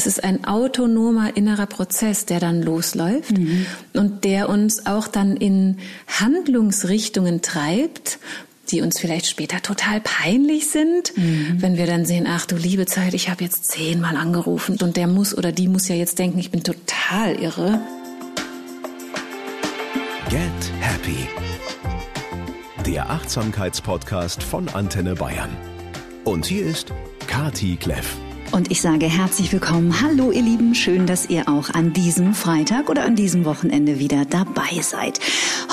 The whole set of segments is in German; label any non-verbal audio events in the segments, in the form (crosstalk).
Es ist ein autonomer innerer Prozess, der dann losläuft mhm. und der uns auch dann in Handlungsrichtungen treibt, die uns vielleicht später total peinlich sind, mhm. wenn wir dann sehen, ach du liebe Zeit, ich habe jetzt zehnmal angerufen und der muss oder die muss ja jetzt denken, ich bin total irre. Get Happy. Der Achtsamkeitspodcast von Antenne Bayern. Und hier ist Kati Kleff. Und ich sage herzlich willkommen. Hallo ihr Lieben, schön, dass ihr auch an diesem Freitag oder an diesem Wochenende wieder dabei seid.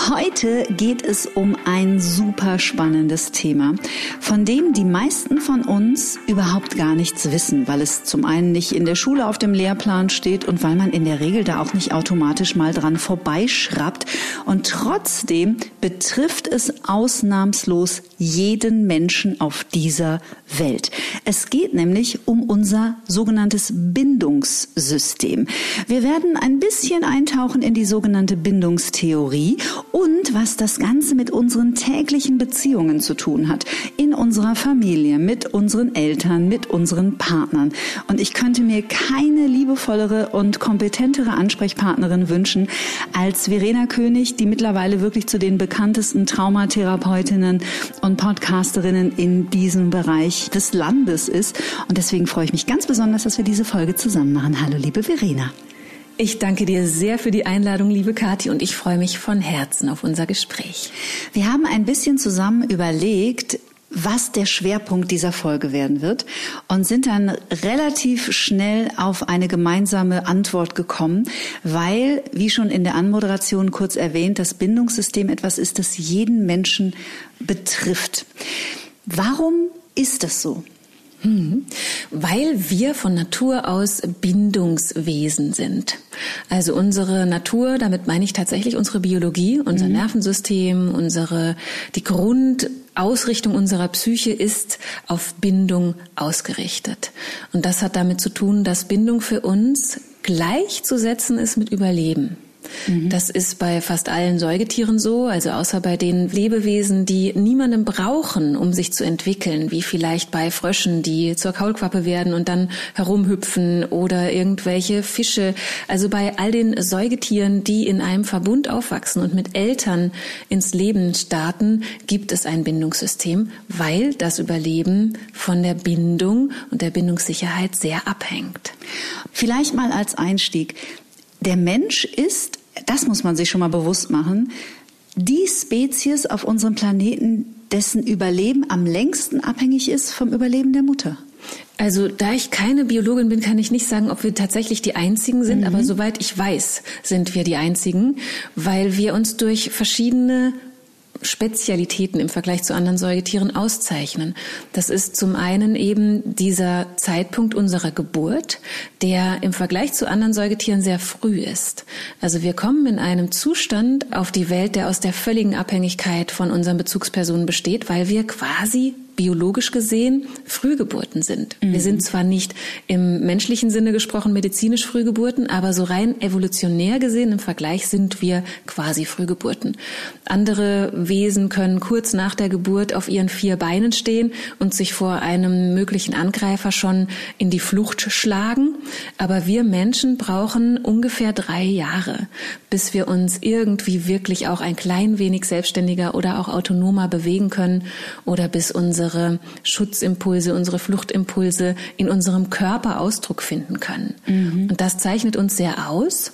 Heute geht es um ein super spannendes Thema, von dem die meisten von uns überhaupt gar nichts wissen, weil es zum einen nicht in der Schule auf dem Lehrplan steht und weil man in der Regel da auch nicht automatisch mal dran vorbeischraubt. Und trotzdem betrifft es ausnahmslos jeden Menschen auf dieser Welt. Es geht nämlich um unser sogenanntes Bindungssystem. Wir werden ein bisschen eintauchen in die sogenannte Bindungstheorie und was das Ganze mit unseren täglichen Beziehungen zu tun hat. In unserer Familie, mit unseren Eltern, mit unseren Partnern. Und ich könnte mir keine liebevollere und kompetentere Ansprechpartnerin wünschen als Verena König, die mittlerweile wirklich zu den bekanntesten Traumatherapeutinnen und Podcasterinnen in diesem Bereich Bereich des Landes ist. Und deswegen freue ich mich ganz besonders, dass wir diese Folge zusammen machen. Hallo, liebe Verena. Ich danke dir sehr für die Einladung, liebe Kathi, und ich freue mich von Herzen auf unser Gespräch. Wir haben ein bisschen zusammen überlegt, was der Schwerpunkt dieser Folge werden wird und sind dann relativ schnell auf eine gemeinsame Antwort gekommen, weil, wie schon in der Anmoderation kurz erwähnt, das Bindungssystem etwas ist, das jeden Menschen betrifft. Warum ist das so? Hm. Weil wir von Natur aus Bindungswesen sind. Also unsere Natur, damit meine ich tatsächlich unsere Biologie, unser mhm. Nervensystem, unsere, die Grundausrichtung unserer Psyche ist auf Bindung ausgerichtet. Und das hat damit zu tun, dass Bindung für uns gleichzusetzen ist mit Überleben. Mhm. Das ist bei fast allen Säugetieren so, also außer bei den Lebewesen, die niemanden brauchen, um sich zu entwickeln, wie vielleicht bei Fröschen, die zur Kaulquappe werden und dann herumhüpfen oder irgendwelche Fische. Also bei all den Säugetieren, die in einem Verbund aufwachsen und mit Eltern ins Leben starten, gibt es ein Bindungssystem, weil das Überleben von der Bindung und der Bindungssicherheit sehr abhängt. Vielleicht mal als Einstieg. Der Mensch ist, das muss man sich schon mal bewusst machen, die Spezies auf unserem Planeten, dessen Überleben am längsten abhängig ist vom Überleben der Mutter. Also da ich keine Biologin bin, kann ich nicht sagen, ob wir tatsächlich die Einzigen sind, mhm. aber soweit ich weiß, sind wir die Einzigen, weil wir uns durch verschiedene Spezialitäten im Vergleich zu anderen Säugetieren auszeichnen. Das ist zum einen eben dieser Zeitpunkt unserer Geburt, der im Vergleich zu anderen Säugetieren sehr früh ist. Also wir kommen in einem Zustand auf die Welt, der aus der völligen Abhängigkeit von unseren Bezugspersonen besteht, weil wir quasi biologisch gesehen Frühgeburten sind. Mhm. Wir sind zwar nicht im menschlichen Sinne gesprochen medizinisch Frühgeburten, aber so rein evolutionär gesehen im Vergleich sind wir quasi Frühgeburten. Andere Wesen können kurz nach der Geburt auf ihren vier Beinen stehen und sich vor einem möglichen Angreifer schon in die Flucht schlagen. Aber wir Menschen brauchen ungefähr drei Jahre, bis wir uns irgendwie wirklich auch ein klein wenig selbstständiger oder auch autonomer bewegen können oder bis unsere unsere Schutzimpulse, unsere Fluchtimpulse in unserem Körper Ausdruck finden können. Mhm. Und das zeichnet uns sehr aus.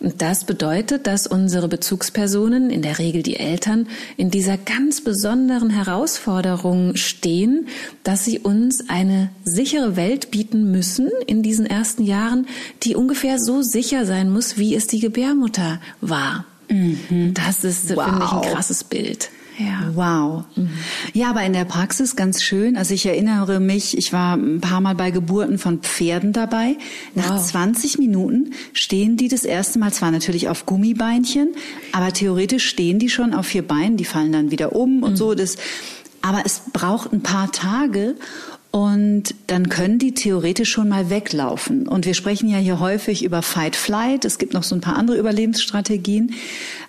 Und das bedeutet, dass unsere Bezugspersonen, in der Regel die Eltern, in dieser ganz besonderen Herausforderung stehen, dass sie uns eine sichere Welt bieten müssen in diesen ersten Jahren, die ungefähr so sicher sein muss, wie es die Gebärmutter war. Mhm. Das ist, wow. finde ich, ein krasses Bild. Ja. Wow. Mhm. Ja, aber in der Praxis ganz schön. Also ich erinnere mich, ich war ein paar Mal bei Geburten von Pferden dabei. Nach wow. 20 Minuten stehen die das erste Mal zwar natürlich auf Gummibeinchen, aber theoretisch stehen die schon auf vier Beinen. Die fallen dann wieder um und mhm. so. Das, aber es braucht ein paar Tage und dann können die theoretisch schon mal weglaufen. Und wir sprechen ja hier häufig über Fight Flight. Es gibt noch so ein paar andere Überlebensstrategien.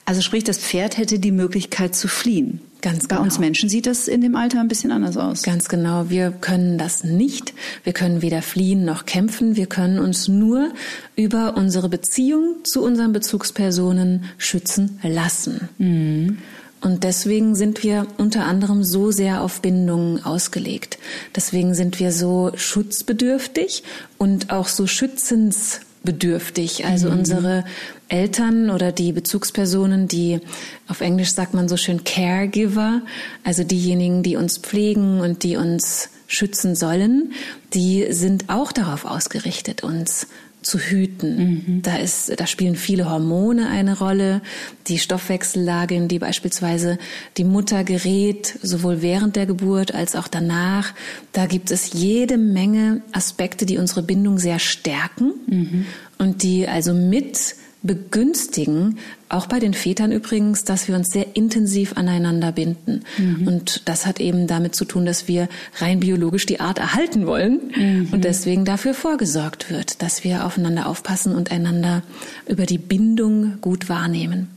Also sprich, das Pferd hätte die Möglichkeit zu fliehen. Ganz genau. Bei uns genau. Menschen sieht das in dem Alter ein bisschen anders aus. Ganz genau. Wir können das nicht. Wir können weder fliehen noch kämpfen. Wir können uns nur über unsere Beziehung zu unseren Bezugspersonen schützen lassen. Mhm. Und deswegen sind wir unter anderem so sehr auf Bindungen ausgelegt. Deswegen sind wir so schutzbedürftig und auch so schützensbedürftig. Also mhm. unsere Eltern oder die Bezugspersonen, die auf Englisch sagt man so schön Caregiver, also diejenigen, die uns pflegen und die uns schützen sollen, die sind auch darauf ausgerichtet, uns zu hüten. Mhm. Da ist, da spielen viele Hormone eine Rolle, die Stoffwechsellage, in die beispielsweise die Mutter gerät, sowohl während der Geburt als auch danach. Da gibt es jede Menge Aspekte, die unsere Bindung sehr stärken mhm. und die also mit begünstigen, auch bei den Vätern übrigens, dass wir uns sehr intensiv aneinander binden. Mhm. Und das hat eben damit zu tun, dass wir rein biologisch die Art erhalten wollen mhm. und deswegen dafür vorgesorgt wird, dass wir aufeinander aufpassen und einander über die Bindung gut wahrnehmen.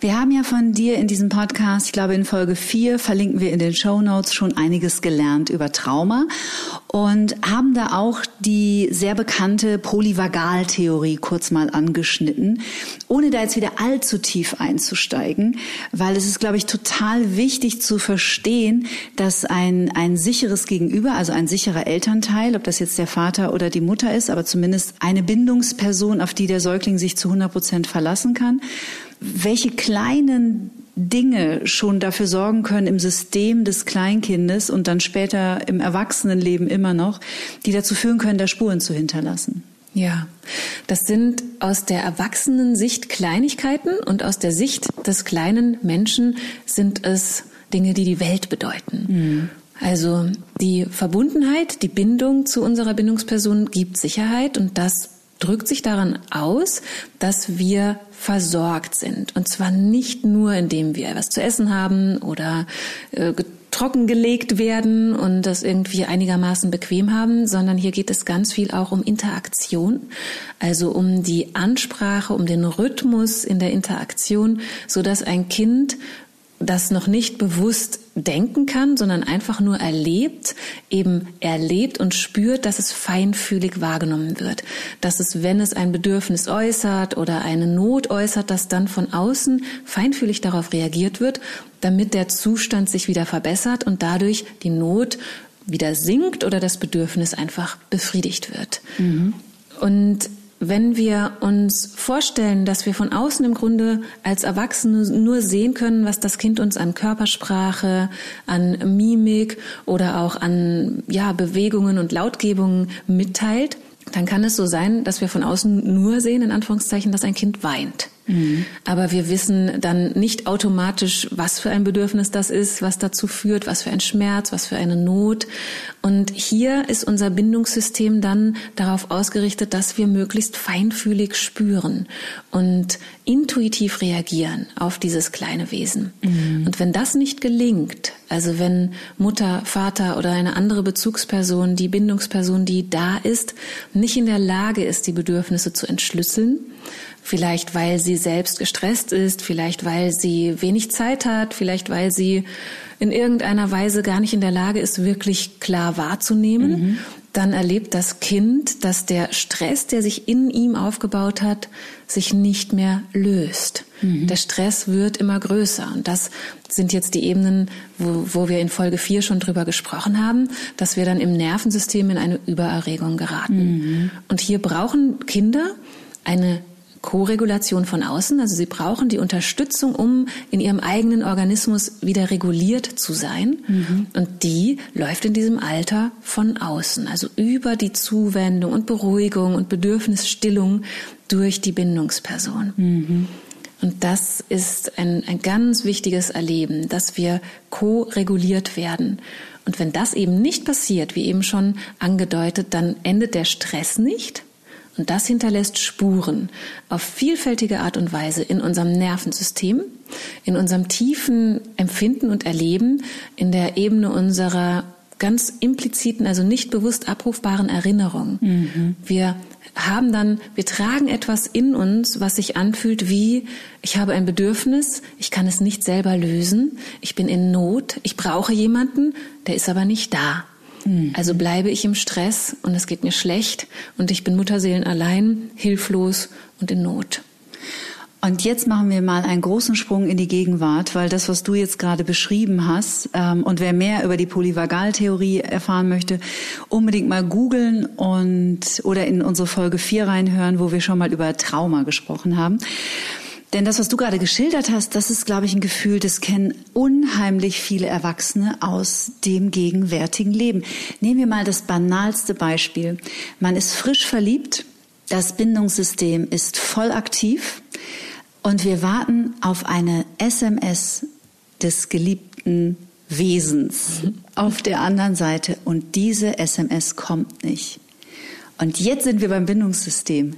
Wir haben ja von dir in diesem Podcast, ich glaube in Folge 4, verlinken wir in den Show Notes schon einiges gelernt über Trauma und haben da auch die sehr bekannte Polyvagaltheorie kurz mal angeschnitten, ohne da jetzt wieder allzu tief einzusteigen, weil es ist, glaube ich, total wichtig zu verstehen, dass ein, ein sicheres Gegenüber, also ein sicherer Elternteil, ob das jetzt der Vater oder die Mutter ist, aber zumindest eine Bindungsperson, auf die der Säugling sich zu 100 Prozent verlassen kann, welche kleinen Dinge schon dafür sorgen können im System des Kleinkindes und dann später im Erwachsenenleben immer noch, die dazu führen können, da Spuren zu hinterlassen. Ja, das sind aus der erwachsenen Sicht Kleinigkeiten und aus der Sicht des kleinen Menschen sind es Dinge, die die Welt bedeuten. Mhm. Also die Verbundenheit, die Bindung zu unserer Bindungsperson gibt Sicherheit und das drückt sich daran aus, dass wir versorgt sind. Und zwar nicht nur, indem wir etwas zu essen haben oder äh, trockengelegt werden und das irgendwie einigermaßen bequem haben, sondern hier geht es ganz viel auch um Interaktion, also um die Ansprache, um den Rhythmus in der Interaktion, so dass ein Kind das noch nicht bewusst denken kann, sondern einfach nur erlebt, eben erlebt und spürt, dass es feinfühlig wahrgenommen wird. Dass es, wenn es ein Bedürfnis äußert oder eine Not äußert, dass dann von außen feinfühlig darauf reagiert wird, damit der Zustand sich wieder verbessert und dadurch die Not wieder sinkt oder das Bedürfnis einfach befriedigt wird. Mhm. Und wenn wir uns vorstellen, dass wir von außen im Grunde als Erwachsene nur sehen können, was das Kind uns an Körpersprache, an Mimik oder auch an ja, Bewegungen und Lautgebungen mitteilt, dann kann es so sein, dass wir von außen nur sehen, in Anführungszeichen, dass ein Kind weint. Mhm. Aber wir wissen dann nicht automatisch, was für ein Bedürfnis das ist, was dazu führt, was für ein Schmerz, was für eine Not. Und hier ist unser Bindungssystem dann darauf ausgerichtet, dass wir möglichst feinfühlig spüren und intuitiv reagieren auf dieses kleine Wesen. Mhm. Und wenn das nicht gelingt, also wenn Mutter, Vater oder eine andere Bezugsperson, die Bindungsperson, die da ist, nicht in der Lage ist, die Bedürfnisse zu entschlüsseln, Vielleicht weil sie selbst gestresst ist, vielleicht weil sie wenig Zeit hat, vielleicht weil sie in irgendeiner Weise gar nicht in der Lage ist, wirklich klar wahrzunehmen. Mhm. Dann erlebt das Kind, dass der Stress, der sich in ihm aufgebaut hat, sich nicht mehr löst. Mhm. Der Stress wird immer größer. Und das sind jetzt die Ebenen, wo, wo wir in Folge 4 schon drüber gesprochen haben, dass wir dann im Nervensystem in eine Übererregung geraten. Mhm. Und hier brauchen Kinder eine Koregulation von außen. Also sie brauchen die Unterstützung, um in ihrem eigenen Organismus wieder reguliert zu sein. Mhm. Und die läuft in diesem Alter von außen. Also über die Zuwendung und Beruhigung und Bedürfnisstillung durch die Bindungsperson. Mhm. Und das ist ein, ein ganz wichtiges Erleben, dass wir ko-reguliert werden. Und wenn das eben nicht passiert, wie eben schon angedeutet, dann endet der Stress nicht, und das hinterlässt Spuren auf vielfältige Art und Weise in unserem Nervensystem, in unserem tiefen Empfinden und Erleben, in der Ebene unserer ganz impliziten, also nicht bewusst abrufbaren Erinnerung. Mhm. Wir haben dann, wir tragen etwas in uns, was sich anfühlt wie, ich habe ein Bedürfnis, ich kann es nicht selber lösen, ich bin in Not, ich brauche jemanden, der ist aber nicht da. Mhm. Also bleibe ich im Stress und es geht mir schlecht und ich bin Mutterseelen allein, hilflos und in Not. Und jetzt machen wir mal einen großen Sprung in die Gegenwart, weil das, was du jetzt gerade beschrieben hast, ähm, und wer mehr über die Polyvagaltheorie erfahren möchte, unbedingt mal googeln und oder in unsere Folge 4 reinhören, wo wir schon mal über Trauma gesprochen haben. Denn das, was du gerade geschildert hast, das ist, glaube ich, ein Gefühl, das kennen unheimlich viele Erwachsene aus dem gegenwärtigen Leben. Nehmen wir mal das banalste Beispiel. Man ist frisch verliebt, das Bindungssystem ist voll aktiv und wir warten auf eine SMS des geliebten Wesens auf der anderen Seite und diese SMS kommt nicht. Und jetzt sind wir beim Bindungssystem.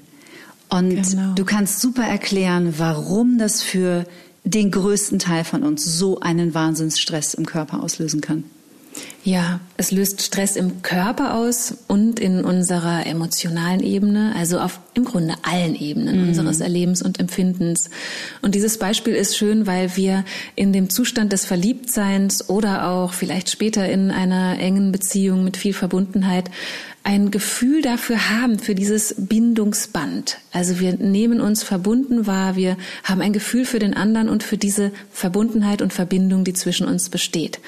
Und genau. du kannst super erklären, warum das für den größten Teil von uns so einen Wahnsinnsstress im Körper auslösen kann. Ja, es löst Stress im Körper aus und in unserer emotionalen Ebene, also auf im Grunde allen Ebenen mhm. unseres Erlebens und Empfindens. Und dieses Beispiel ist schön, weil wir in dem Zustand des Verliebtseins oder auch vielleicht später in einer engen Beziehung mit viel Verbundenheit ein Gefühl dafür haben, für dieses Bindungsband. Also wir nehmen uns verbunden wahr, wir haben ein Gefühl für den anderen und für diese Verbundenheit und Verbindung, die zwischen uns besteht.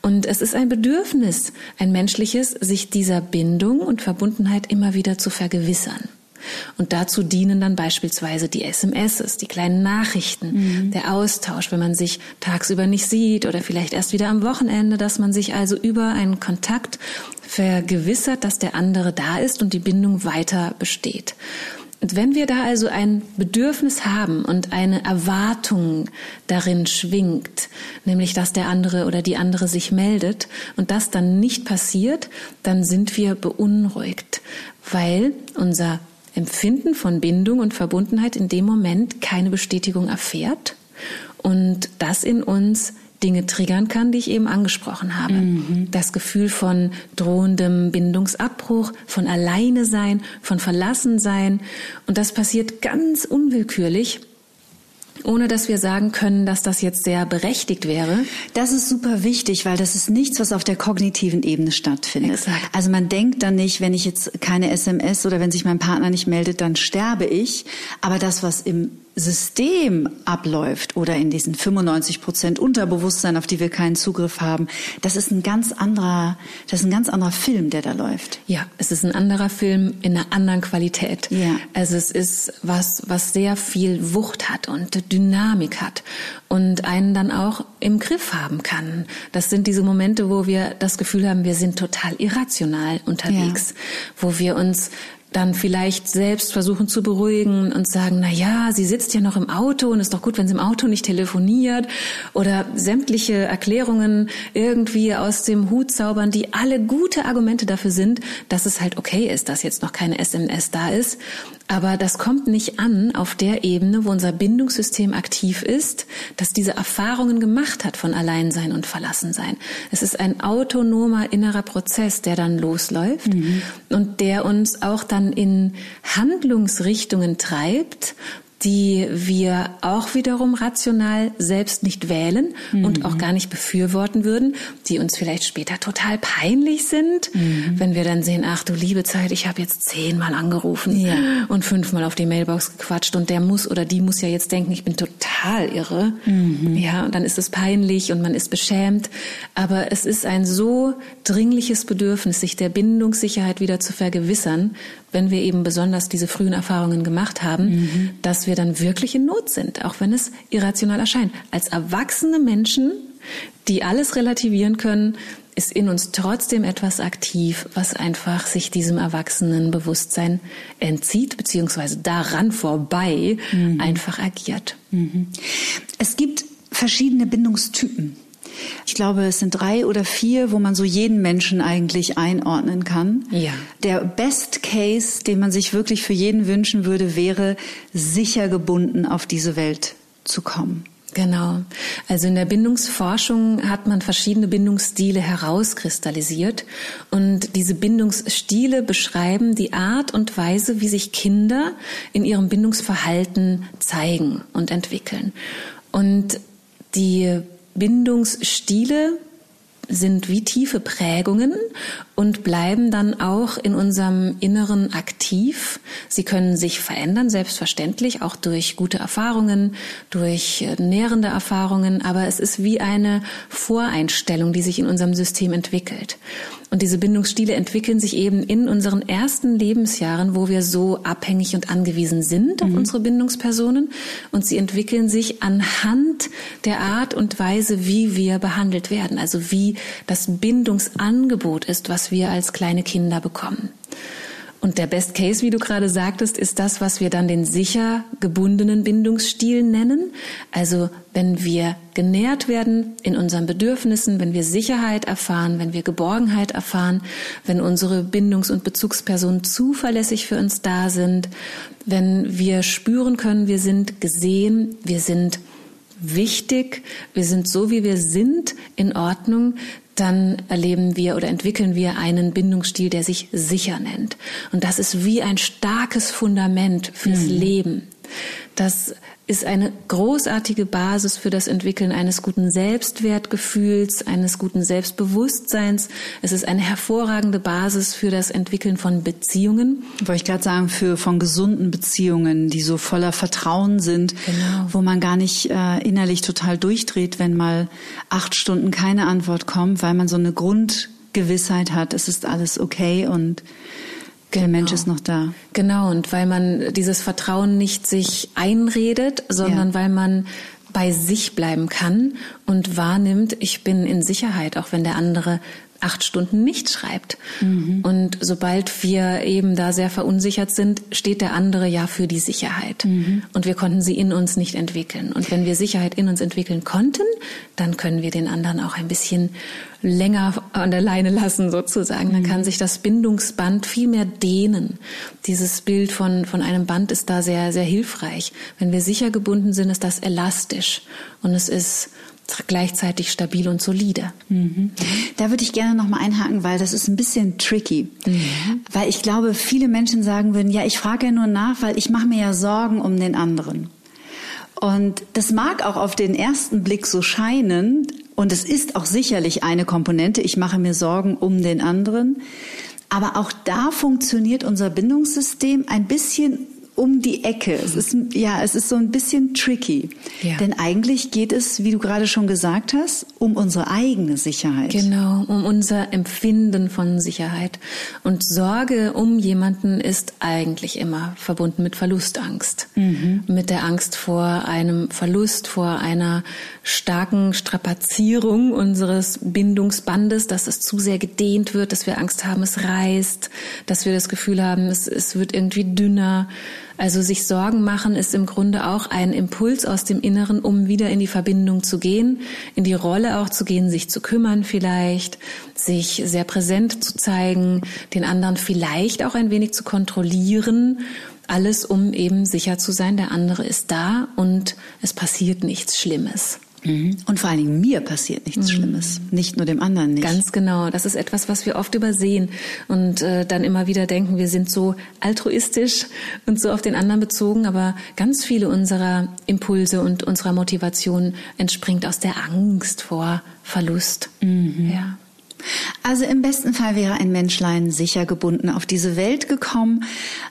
Und es ist ein Bedürfnis, ein menschliches, sich dieser Bindung und Verbundenheit immer wieder zu vergewissern. Und dazu dienen dann beispielsweise die SMS, die kleinen Nachrichten, mhm. der Austausch, wenn man sich tagsüber nicht sieht oder vielleicht erst wieder am Wochenende, dass man sich also über einen Kontakt vergewissert, dass der andere da ist und die Bindung weiter besteht. Und wenn wir da also ein Bedürfnis haben und eine Erwartung darin schwingt, nämlich dass der andere oder die andere sich meldet und das dann nicht passiert, dann sind wir beunruhigt, weil unser Empfinden von Bindung und Verbundenheit in dem Moment keine Bestätigung erfährt und das in uns Dinge triggern kann, die ich eben angesprochen habe. Mhm. Das Gefühl von drohendem Bindungsabbruch, von alleine sein, von verlassen sein. Und das passiert ganz unwillkürlich ohne dass wir sagen können, dass das jetzt sehr berechtigt wäre. Das ist super wichtig, weil das ist nichts, was auf der kognitiven Ebene stattfindet. Exakt. Also man denkt dann nicht, wenn ich jetzt keine SMS oder wenn sich mein Partner nicht meldet, dann sterbe ich. Aber das, was im System abläuft oder in diesen 95 Prozent Unterbewusstsein, auf die wir keinen Zugriff haben, das ist ein ganz anderer, das ist ein ganz anderer Film, der da läuft. Ja, es ist ein anderer Film in einer anderen Qualität. Ja. Also es ist was, was sehr viel Wucht hat und Dynamik hat und einen dann auch im Griff haben kann. Das sind diese Momente, wo wir das Gefühl haben, wir sind total irrational unterwegs, ja. wo wir uns dann vielleicht selbst versuchen zu beruhigen und sagen, na ja, sie sitzt ja noch im Auto und ist doch gut, wenn sie im Auto nicht telefoniert. Oder sämtliche Erklärungen irgendwie aus dem Hut zaubern, die alle gute Argumente dafür sind, dass es halt okay ist, dass jetzt noch keine SMS da ist aber das kommt nicht an auf der Ebene, wo unser Bindungssystem aktiv ist, das diese Erfahrungen gemacht hat von Alleinsein und Verlassensein. Es ist ein autonomer innerer Prozess, der dann losläuft mhm. und der uns auch dann in Handlungsrichtungen treibt, die wir auch wiederum rational selbst nicht wählen mhm. und auch gar nicht befürworten würden, die uns vielleicht später total peinlich sind, mhm. wenn wir dann sehen, ach du liebe Zeit, ich habe jetzt zehnmal angerufen ja. und fünfmal auf die Mailbox gequatscht und der muss oder die muss ja jetzt denken, ich bin total irre. Mhm. Ja, und dann ist es peinlich und man ist beschämt. Aber es ist ein so dringliches Bedürfnis, sich der Bindungssicherheit wieder zu vergewissern, wenn wir eben besonders diese frühen Erfahrungen gemacht haben, mhm. dass wir dann wirklich in Not sind, auch wenn es irrational erscheint. Als erwachsene Menschen, die alles relativieren können, ist in uns trotzdem etwas aktiv, was einfach sich diesem erwachsenen Bewusstsein entzieht, beziehungsweise daran vorbei mhm. einfach agiert. Mhm. Es gibt verschiedene Bindungstypen. Ich glaube, es sind drei oder vier, wo man so jeden Menschen eigentlich einordnen kann. Ja. Der Best Case, den man sich wirklich für jeden wünschen würde, wäre, sicher gebunden auf diese Welt zu kommen. Genau. Also in der Bindungsforschung hat man verschiedene Bindungsstile herauskristallisiert und diese Bindungsstile beschreiben die Art und Weise, wie sich Kinder in ihrem Bindungsverhalten zeigen und entwickeln. Und die Bindungsstile sind wie tiefe Prägungen und bleiben dann auch in unserem Inneren aktiv. Sie können sich verändern, selbstverständlich, auch durch gute Erfahrungen, durch äh, nährende Erfahrungen, aber es ist wie eine Voreinstellung, die sich in unserem System entwickelt. Und diese Bindungsstile entwickeln sich eben in unseren ersten Lebensjahren, wo wir so abhängig und angewiesen sind auf mhm. unsere Bindungspersonen. Und sie entwickeln sich anhand der Art und Weise, wie wir behandelt werden. Also wie das Bindungsangebot ist, was wir als kleine Kinder bekommen. Und der Best Case, wie du gerade sagtest, ist das, was wir dann den sicher gebundenen Bindungsstil nennen. Also wenn wir genährt werden in unseren Bedürfnissen, wenn wir Sicherheit erfahren, wenn wir Geborgenheit erfahren, wenn unsere Bindungs- und Bezugspersonen zuverlässig für uns da sind, wenn wir spüren können, wir sind gesehen, wir sind wichtig, wir sind so, wie wir sind, in Ordnung, dann erleben wir oder entwickeln wir einen Bindungsstil, der sich sicher nennt. Und das ist wie ein starkes Fundament fürs mhm. Leben. Das ist eine großartige Basis für das Entwickeln eines guten Selbstwertgefühls, eines guten Selbstbewusstseins. Es ist eine hervorragende Basis für das Entwickeln von Beziehungen. Wollte ich gerade sagen, für von gesunden Beziehungen, die so voller Vertrauen sind, genau. wo man gar nicht äh, innerlich total durchdreht, wenn mal acht Stunden keine Antwort kommt, weil man so eine Grundgewissheit hat, es ist alles okay und der Mensch ist noch da. Genau, und weil man dieses Vertrauen nicht sich einredet, sondern ja. weil man bei sich bleiben kann und wahrnimmt, ich bin in Sicherheit, auch wenn der andere acht Stunden nicht schreibt. Mhm. Und sobald wir eben da sehr verunsichert sind, steht der andere ja für die Sicherheit. Mhm. Und wir konnten sie in uns nicht entwickeln. Und wenn wir Sicherheit in uns entwickeln konnten, dann können wir den anderen auch ein bisschen länger an der Leine lassen sozusagen. Dann mhm. kann sich das Bindungsband viel mehr dehnen. Dieses Bild von, von einem Band ist da sehr, sehr hilfreich. Wenn wir sicher gebunden sind, ist das elastisch. Und es ist gleichzeitig stabil und solide. Mhm. Da würde ich gerne noch mal einhaken, weil das ist ein bisschen tricky. Mhm. Weil ich glaube, viele Menschen sagen würden, ja, ich frage ja nur nach, weil ich mache mir ja Sorgen um den anderen. Und das mag auch auf den ersten Blick so scheinen, und es ist auch sicherlich eine Komponente, ich mache mir Sorgen um den anderen. Aber auch da funktioniert unser Bindungssystem ein bisschen um die Ecke. Es ist, ja, es ist so ein bisschen tricky. Ja. Denn eigentlich geht es, wie du gerade schon gesagt hast, um unsere eigene Sicherheit. Genau, um unser Empfinden von Sicherheit. Und Sorge um jemanden ist eigentlich immer verbunden mit Verlustangst. Mhm. Mit der Angst vor einem Verlust, vor einer starken Strapazierung unseres Bindungsbandes, dass es zu sehr gedehnt wird, dass wir Angst haben, es reißt, dass wir das Gefühl haben, es, es wird irgendwie dünner. Also sich Sorgen machen ist im Grunde auch ein Impuls aus dem Inneren, um wieder in die Verbindung zu gehen, in die Rolle auch zu gehen, sich zu kümmern vielleicht, sich sehr präsent zu zeigen, den anderen vielleicht auch ein wenig zu kontrollieren. Alles, um eben sicher zu sein, der andere ist da und es passiert nichts Schlimmes. Mhm. Und vor allen Dingen mir passiert nichts mhm. Schlimmes, nicht nur dem anderen nicht. Ganz genau. Das ist etwas, was wir oft übersehen und äh, dann immer wieder denken, wir sind so altruistisch und so auf den anderen bezogen, aber ganz viele unserer Impulse und unserer Motivation entspringt aus der Angst vor Verlust. Mhm. Ja. Also im besten Fall wäre ein Menschlein sicher gebunden auf diese Welt gekommen.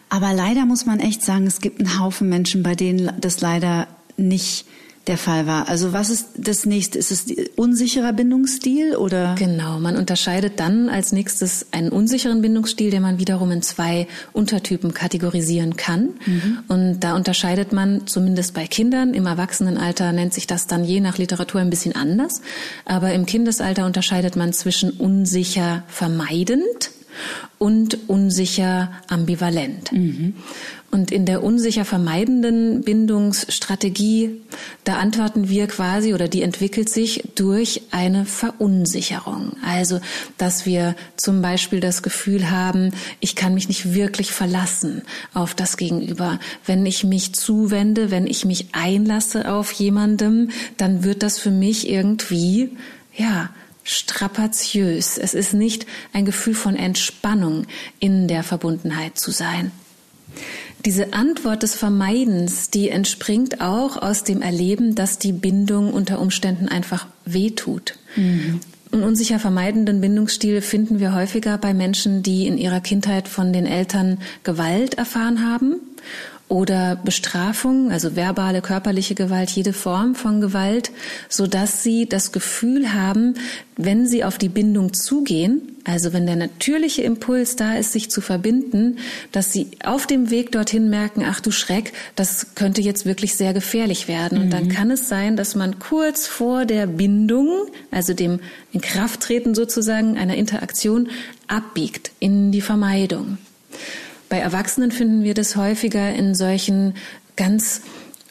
Aber leider muss man echt sagen, es gibt einen Haufen Menschen, bei denen das leider nicht der Fall war. Also was ist das nächste? Ist es unsicherer Bindungsstil oder? Genau, man unterscheidet dann als nächstes einen unsicheren Bindungsstil, den man wiederum in zwei Untertypen kategorisieren kann. Mhm. Und da unterscheidet man zumindest bei Kindern, im Erwachsenenalter nennt sich das dann je nach Literatur ein bisschen anders, aber im Kindesalter unterscheidet man zwischen unsicher vermeidend und unsicher ambivalent. Mhm. Und in der unsicher vermeidenden Bindungsstrategie, da antworten wir quasi oder die entwickelt sich durch eine Verunsicherung. Also, dass wir zum Beispiel das Gefühl haben, ich kann mich nicht wirklich verlassen auf das Gegenüber. Wenn ich mich zuwende, wenn ich mich einlasse auf jemandem, dann wird das für mich irgendwie, ja, strapaziös. Es ist nicht ein Gefühl von Entspannung in der Verbundenheit zu sein. Diese Antwort des Vermeidens, die entspringt auch aus dem Erleben, dass die Bindung unter Umständen einfach wehtut. Mhm. Einen unsicher vermeidenden Bindungsstil finden wir häufiger bei Menschen, die in ihrer Kindheit von den Eltern Gewalt erfahren haben oder Bestrafung, also verbale, körperliche Gewalt, jede Form von Gewalt, so dass sie das Gefühl haben, wenn sie auf die Bindung zugehen, also wenn der natürliche Impuls da ist, sich zu verbinden, dass sie auf dem Weg dorthin merken, ach du Schreck, das könnte jetzt wirklich sehr gefährlich werden. Und dann mhm. kann es sein, dass man kurz vor der Bindung, also dem Inkrafttreten sozusagen einer Interaktion, abbiegt in die Vermeidung. Bei Erwachsenen finden wir das häufiger in solchen ganz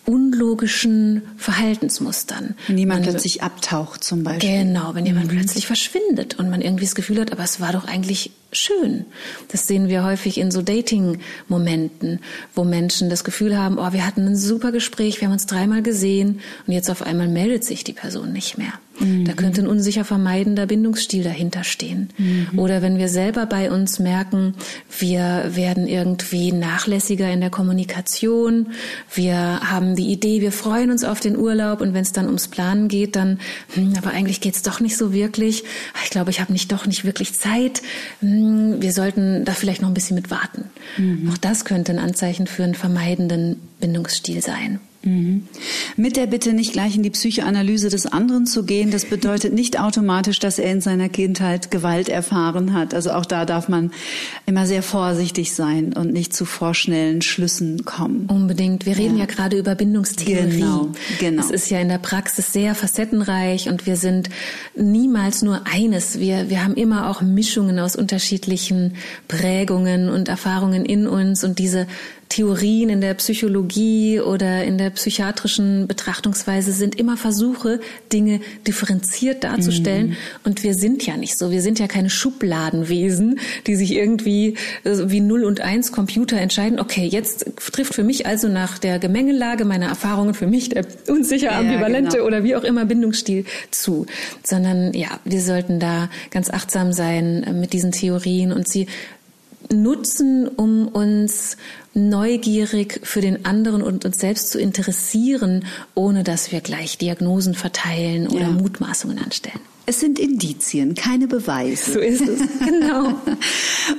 unlogischen Verhaltensmustern. Wenn jemand man, plötzlich abtaucht zum Beispiel. Genau, wenn jemand mhm. plötzlich verschwindet und man irgendwie das Gefühl hat, aber es war doch eigentlich schön. Das sehen wir häufig in so Dating-Momenten, wo Menschen das Gefühl haben, oh, wir hatten ein super Gespräch, wir haben uns dreimal gesehen und jetzt auf einmal meldet sich die Person nicht mehr. Mhm. Da könnte ein unsicher vermeidender Bindungsstil dahinter stehen. Mhm. Oder wenn wir selber bei uns merken, wir werden irgendwie nachlässiger in der Kommunikation, wir haben die Idee, wir freuen uns auf den Urlaub und wenn es dann ums Planen geht, dann, hm, aber eigentlich geht's doch nicht so wirklich. Ich glaube, ich habe nicht doch nicht wirklich Zeit. Hm, wir sollten da vielleicht noch ein bisschen mit warten. Mhm. Auch das könnte ein Anzeichen für einen vermeidenden Bindungsstil sein. Mhm. Mit der Bitte, nicht gleich in die Psychoanalyse des anderen zu gehen, das bedeutet nicht automatisch, dass er in seiner Kindheit Gewalt erfahren hat. Also auch da darf man immer sehr vorsichtig sein und nicht zu vorschnellen Schlüssen kommen. Unbedingt. Wir reden ja, ja gerade über Bindungstheorie. Genau, genau. Es ist ja in der Praxis sehr facettenreich und wir sind niemals nur eines. Wir, wir haben immer auch Mischungen aus unterschiedlichen Prägungen und Erfahrungen in uns und diese Theorien in der Psychologie oder in der psychiatrischen Betrachtungsweise sind immer Versuche, Dinge differenziert darzustellen. Mhm. Und wir sind ja nicht so. Wir sind ja keine Schubladenwesen, die sich irgendwie äh, wie Null und Eins Computer entscheiden. Okay, jetzt trifft für mich also nach der Gemengelage meiner Erfahrungen für mich der unsicher, ambivalente genau. oder wie auch immer Bindungsstil zu. Sondern ja, wir sollten da ganz achtsam sein äh, mit diesen Theorien und sie nutzen, um uns neugierig für den anderen und uns selbst zu interessieren, ohne dass wir gleich Diagnosen verteilen oder ja. Mutmaßungen anstellen. Es sind Indizien, keine Beweise. So ist es, (laughs) genau.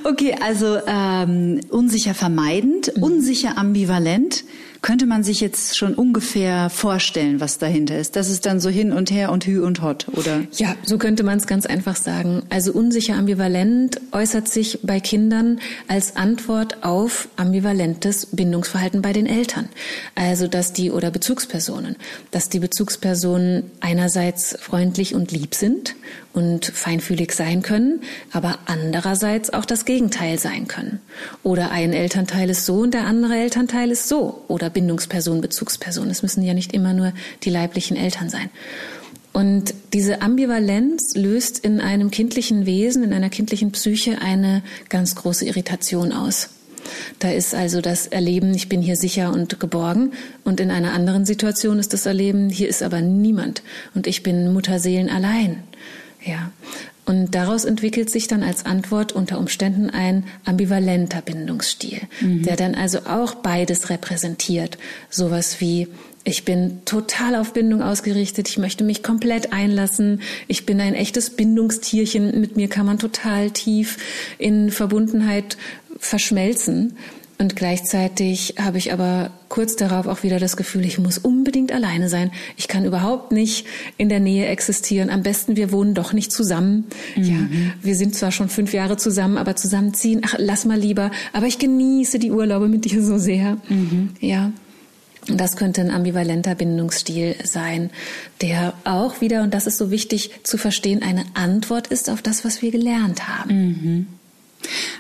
okay, also ähm, unsicher vermeidend, mhm. unsicher ambivalent könnte man sich jetzt schon ungefähr vorstellen, was dahinter ist. Das ist dann so hin und her und hü und hot, oder? Ja, so könnte man es ganz einfach sagen. Also unsicher ambivalent äußert sich bei Kindern als Antwort auf ambivalentes Bindungsverhalten bei den Eltern. Also dass die oder Bezugspersonen, dass die Bezugspersonen einerseits freundlich und lieb sind und feinfühlig sein können, aber andererseits auch das Gegenteil sein können. Oder ein Elternteil ist so und der andere Elternteil ist so. Oder Bindungsperson, Bezugsperson. Es müssen ja nicht immer nur die leiblichen Eltern sein. Und diese Ambivalenz löst in einem kindlichen Wesen, in einer kindlichen Psyche eine ganz große Irritation aus. Da ist also das Erleben, ich bin hier sicher und geborgen. Und in einer anderen Situation ist das Erleben, hier ist aber niemand. Und ich bin Mutterseelen allein. Ja. Und daraus entwickelt sich dann als Antwort unter Umständen ein ambivalenter Bindungsstil, mhm. der dann also auch beides repräsentiert. Sowas wie, ich bin total auf Bindung ausgerichtet, ich möchte mich komplett einlassen, ich bin ein echtes Bindungstierchen, mit mir kann man total tief in Verbundenheit verschmelzen. Und gleichzeitig habe ich aber kurz darauf auch wieder das Gefühl, ich muss unbedingt alleine sein. Ich kann überhaupt nicht in der Nähe existieren. Am besten, wir wohnen doch nicht zusammen. Mhm. Ja, wir sind zwar schon fünf Jahre zusammen, aber zusammenziehen, ach, lass mal lieber. Aber ich genieße die Urlaube mit dir so sehr. Mhm. Ja. Das könnte ein ambivalenter Bindungsstil sein, der auch wieder, und das ist so wichtig zu verstehen, eine Antwort ist auf das, was wir gelernt haben. Mhm.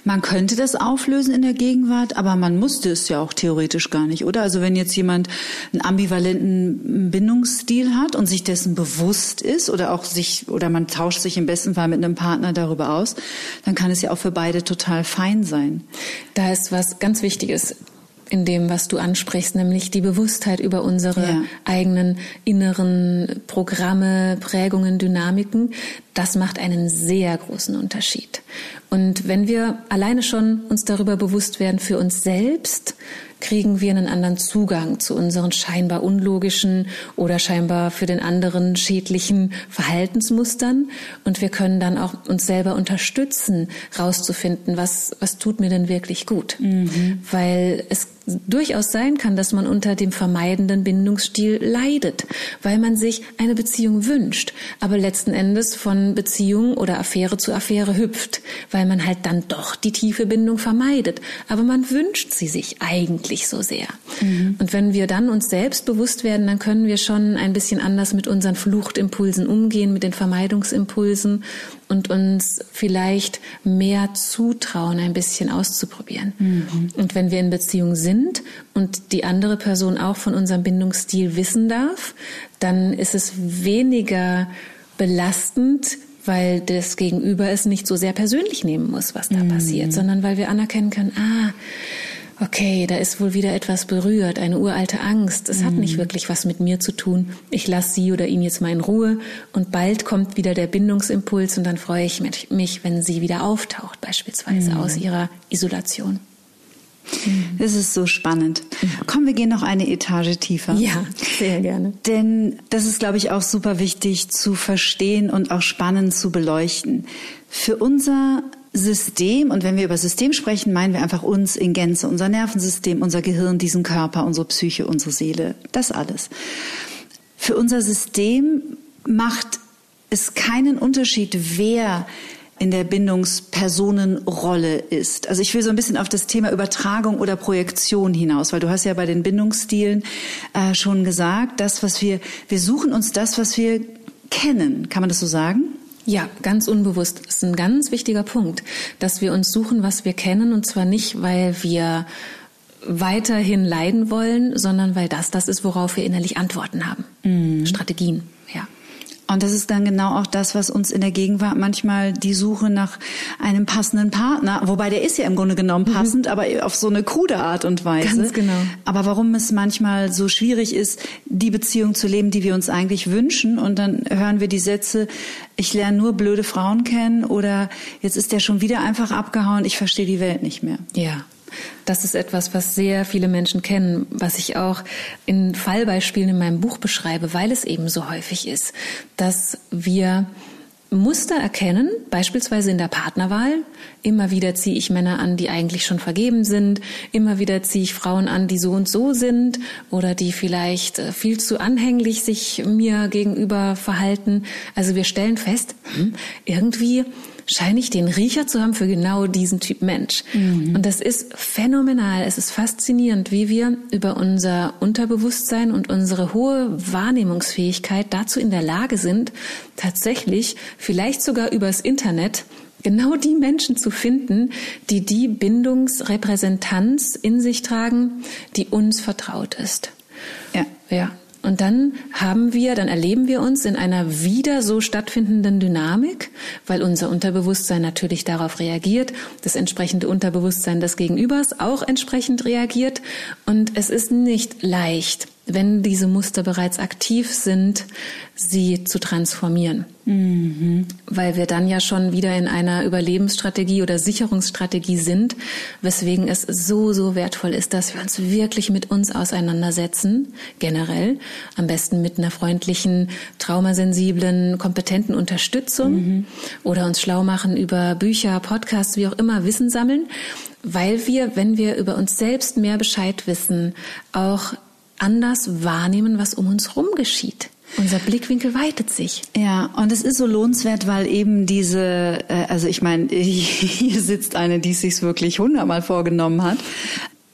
Man könnte das auflösen in der Gegenwart, aber man musste es ja auch theoretisch gar nicht, oder? Also wenn jetzt jemand einen ambivalenten Bindungsstil hat und sich dessen bewusst ist oder auch sich oder man tauscht sich im besten Fall mit einem Partner darüber aus, dann kann es ja auch für beide total fein sein. Da ist was ganz Wichtiges in dem, was du ansprichst, nämlich die Bewusstheit über unsere ja. eigenen inneren Programme, Prägungen, Dynamiken. Das macht einen sehr großen Unterschied. Und wenn wir alleine schon uns darüber bewusst werden für uns selbst, kriegen wir einen anderen Zugang zu unseren scheinbar unlogischen oder scheinbar für den anderen schädlichen Verhaltensmustern und wir können dann auch uns selber unterstützen, rauszufinden, was was tut mir denn wirklich gut, mhm. weil es durchaus sein kann, dass man unter dem vermeidenden Bindungsstil leidet, weil man sich eine Beziehung wünscht, aber letzten Endes von Beziehung oder Affäre zu Affäre hüpft, weil man halt dann doch die tiefe Bindung vermeidet, aber man wünscht sie sich eigentlich so sehr. Mhm. Und wenn wir dann uns selbst bewusst werden, dann können wir schon ein bisschen anders mit unseren Fluchtimpulsen umgehen, mit den Vermeidungsimpulsen und uns vielleicht mehr zutrauen, ein bisschen auszuprobieren. Mhm. Und wenn wir in Beziehung sind und die andere Person auch von unserem Bindungsstil wissen darf, dann ist es weniger belastend, weil das Gegenüber es nicht so sehr persönlich nehmen muss, was da mhm. passiert, sondern weil wir anerkennen können, ah, okay, da ist wohl wieder etwas berührt, eine uralte Angst. Es mhm. hat nicht wirklich was mit mir zu tun. Ich lasse sie oder ihn jetzt mal in Ruhe und bald kommt wieder der Bindungsimpuls und dann freue ich mich, wenn sie wieder auftaucht, beispielsweise mhm. aus ihrer Isolation. Mhm. Das ist so spannend. Komm, wir gehen noch eine Etage tiefer. Ja, sehr gerne. Denn das ist, glaube ich, auch super wichtig zu verstehen und auch spannend zu beleuchten. Für unser System, und wenn wir über System sprechen, meinen wir einfach uns in Gänze, unser Nervensystem, unser Gehirn, diesen Körper, unsere Psyche, unsere Seele, das alles. Für unser System macht es keinen Unterschied, wer in der Bindungspersonenrolle ist. Also ich will so ein bisschen auf das Thema Übertragung oder Projektion hinaus, weil du hast ja bei den Bindungsstilen äh, schon gesagt, das, was wir, wir suchen uns das, was wir kennen. Kann man das so sagen? Ja, ganz unbewusst. Das ist ein ganz wichtiger Punkt, dass wir uns suchen, was wir kennen, und zwar nicht, weil wir weiterhin leiden wollen, sondern weil das das ist, worauf wir innerlich Antworten haben. Mhm. Strategien. Und das ist dann genau auch das, was uns in der Gegenwart manchmal die Suche nach einem passenden Partner, wobei der ist ja im Grunde genommen mhm. passend, mhm. aber auf so eine krude Art und Weise. Ganz genau. Aber warum es manchmal so schwierig ist, die Beziehung zu leben, die wir uns eigentlich wünschen, und dann hören wir die Sätze, ich lerne nur blöde Frauen kennen oder jetzt ist der schon wieder einfach abgehauen, ich verstehe die Welt nicht mehr. Ja, das ist etwas, was sehr viele Menschen kennen, was ich auch in Fallbeispielen in meinem Buch beschreibe, weil es eben so häufig ist, dass wir Muster erkennen, beispielsweise in der Partnerwahl. Immer wieder ziehe ich Männer an, die eigentlich schon vergeben sind. Immer wieder ziehe ich Frauen an, die so und so sind oder die vielleicht äh, viel zu anhänglich sich mir gegenüber verhalten. Also wir stellen fest, hm, irgendwie scheine ich den Riecher zu haben für genau diesen Typ Mensch. Mhm. Und das ist phänomenal. Es ist faszinierend, wie wir über unser Unterbewusstsein und unsere hohe Wahrnehmungsfähigkeit dazu in der Lage sind, tatsächlich vielleicht sogar übers Internet genau die Menschen zu finden, die die Bindungsrepräsentanz in sich tragen, die uns vertraut ist. Ja. Ja. Und dann haben wir, dann erleben wir uns in einer wieder so stattfindenden Dynamik, weil unser Unterbewusstsein natürlich darauf reagiert, das entsprechende Unterbewusstsein des Gegenübers auch entsprechend reagiert. Und es ist nicht leicht, wenn diese Muster bereits aktiv sind, sie zu transformieren. Mhm. Weil wir dann ja schon wieder in einer Überlebensstrategie oder Sicherungsstrategie sind, weswegen es so, so wertvoll ist, dass wir uns wirklich mit uns auseinandersetzen, generell, am besten mit einer freundlichen, traumasensiblen, kompetenten Unterstützung mhm. oder uns schlau machen über Bücher, Podcasts, wie auch immer, Wissen sammeln, weil wir, wenn wir über uns selbst mehr Bescheid wissen, auch anders wahrnehmen, was um uns herum geschieht. Unser Blickwinkel weitet sich. Ja, und es ist so lohnenswert, weil eben diese, äh, also ich meine, (laughs) hier sitzt eine, die es sich wirklich hundertmal vorgenommen hat.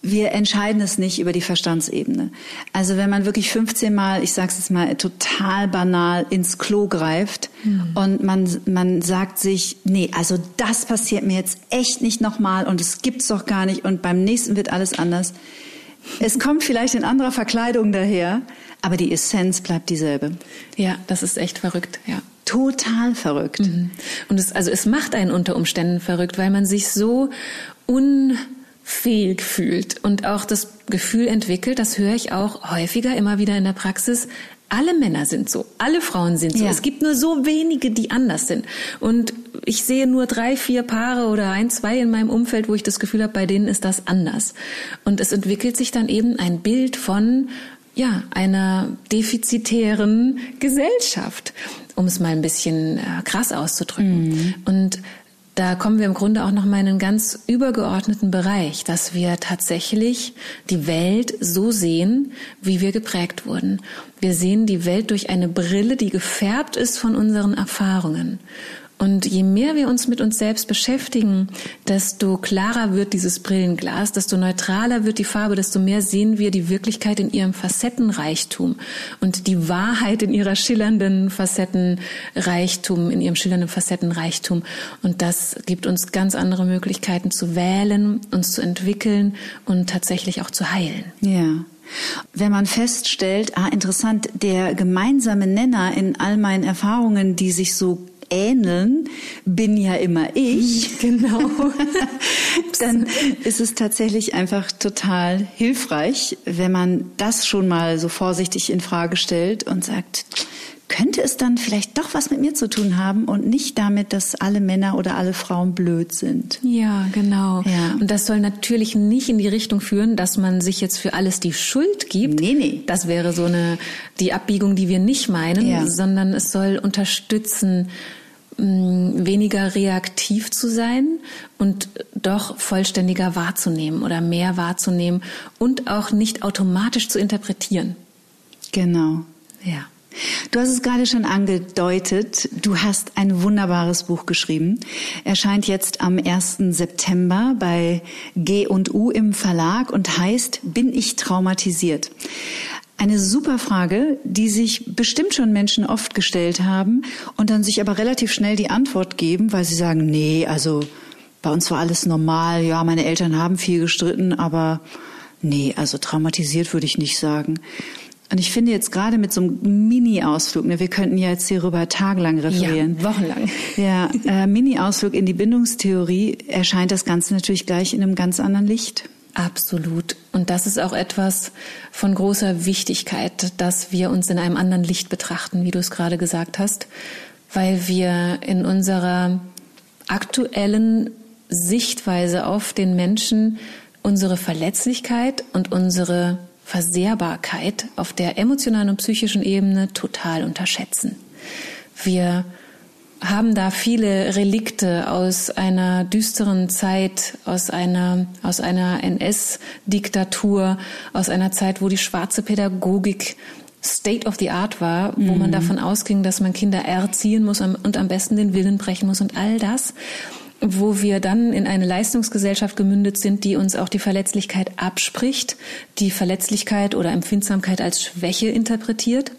wir entscheiden es nicht über die Verstandsebene. Also wenn man wirklich 15 Mal, ich sag's jetzt mal total banal, ins Klo greift mhm. und man, man sagt sich, nee, also das passiert mir jetzt echt nicht nochmal und es gibt's doch gar nicht und beim nächsten wird alles anders. Es kommt vielleicht in anderer Verkleidung daher, aber die Essenz bleibt dieselbe. Ja, das ist echt verrückt, ja. Total verrückt. Mhm. Und es, also es macht einen unter Umständen verrückt, weil man sich so un fähig fühlt und auch das Gefühl entwickelt, das höre ich auch häufiger immer wieder in der Praxis, alle Männer sind so, alle Frauen sind so. Ja. Es gibt nur so wenige, die anders sind. Und ich sehe nur drei, vier Paare oder ein, zwei in meinem Umfeld, wo ich das Gefühl habe, bei denen ist das anders. Und es entwickelt sich dann eben ein Bild von ja, einer defizitären Gesellschaft, um es mal ein bisschen äh, krass auszudrücken. Mhm. Und da kommen wir im Grunde auch noch mal in einen ganz übergeordneten Bereich, dass wir tatsächlich die Welt so sehen, wie wir geprägt wurden. Wir sehen die Welt durch eine Brille, die gefärbt ist von unseren Erfahrungen. Und je mehr wir uns mit uns selbst beschäftigen, desto klarer wird dieses Brillenglas, desto neutraler wird die Farbe, desto mehr sehen wir die Wirklichkeit in ihrem Facettenreichtum und die Wahrheit in ihrer schillernden Facettenreichtum, in ihrem schillernden Facettenreichtum. Und das gibt uns ganz andere Möglichkeiten zu wählen, uns zu entwickeln und tatsächlich auch zu heilen. Ja. Wenn man feststellt, ah, interessant, der gemeinsame Nenner in all meinen Erfahrungen, die sich so ähneln, bin ja immer ich. Genau. (laughs) Dann ist es tatsächlich einfach total hilfreich, wenn man das schon mal so vorsichtig in Frage stellt und sagt, könnte es dann vielleicht doch was mit mir zu tun haben und nicht damit, dass alle Männer oder alle Frauen blöd sind. Ja, genau. Ja. Und das soll natürlich nicht in die Richtung führen, dass man sich jetzt für alles die Schuld gibt. Nee, nee. Das wäre so eine, die Abbiegung, die wir nicht meinen, ja. sondern es soll unterstützen, weniger reaktiv zu sein und doch vollständiger wahrzunehmen oder mehr wahrzunehmen und auch nicht automatisch zu interpretieren. Genau. Ja. Du hast es gerade schon angedeutet. Du hast ein wunderbares Buch geschrieben. Erscheint jetzt am 1. September bei G und U im Verlag und heißt Bin ich traumatisiert? Eine super Frage, die sich bestimmt schon Menschen oft gestellt haben und dann sich aber relativ schnell die Antwort geben, weil sie sagen, nee, also bei uns war alles normal. Ja, meine Eltern haben viel gestritten, aber nee, also traumatisiert würde ich nicht sagen. Und ich finde jetzt gerade mit so einem Mini-Ausflug, ne, wir könnten ja jetzt hierüber tagelang referieren. Ja, wochenlang. Ja, äh, (laughs) Mini-Ausflug in die Bindungstheorie erscheint das Ganze natürlich gleich in einem ganz anderen Licht. Absolut. Und das ist auch etwas von großer Wichtigkeit, dass wir uns in einem anderen Licht betrachten, wie du es gerade gesagt hast, weil wir in unserer aktuellen Sichtweise auf den Menschen unsere Verletzlichkeit und unsere Versehrbarkeit auf der emotionalen und psychischen Ebene total unterschätzen. Wir haben da viele Relikte aus einer düsteren Zeit, aus einer, aus einer NS-Diktatur, aus einer Zeit, wo die schwarze Pädagogik State of the Art war, wo mhm. man davon ausging, dass man Kinder erziehen muss und am besten den Willen brechen muss und all das, wo wir dann in eine Leistungsgesellschaft gemündet sind, die uns auch die Verletzlichkeit abspricht, die Verletzlichkeit oder Empfindsamkeit als Schwäche interpretiert.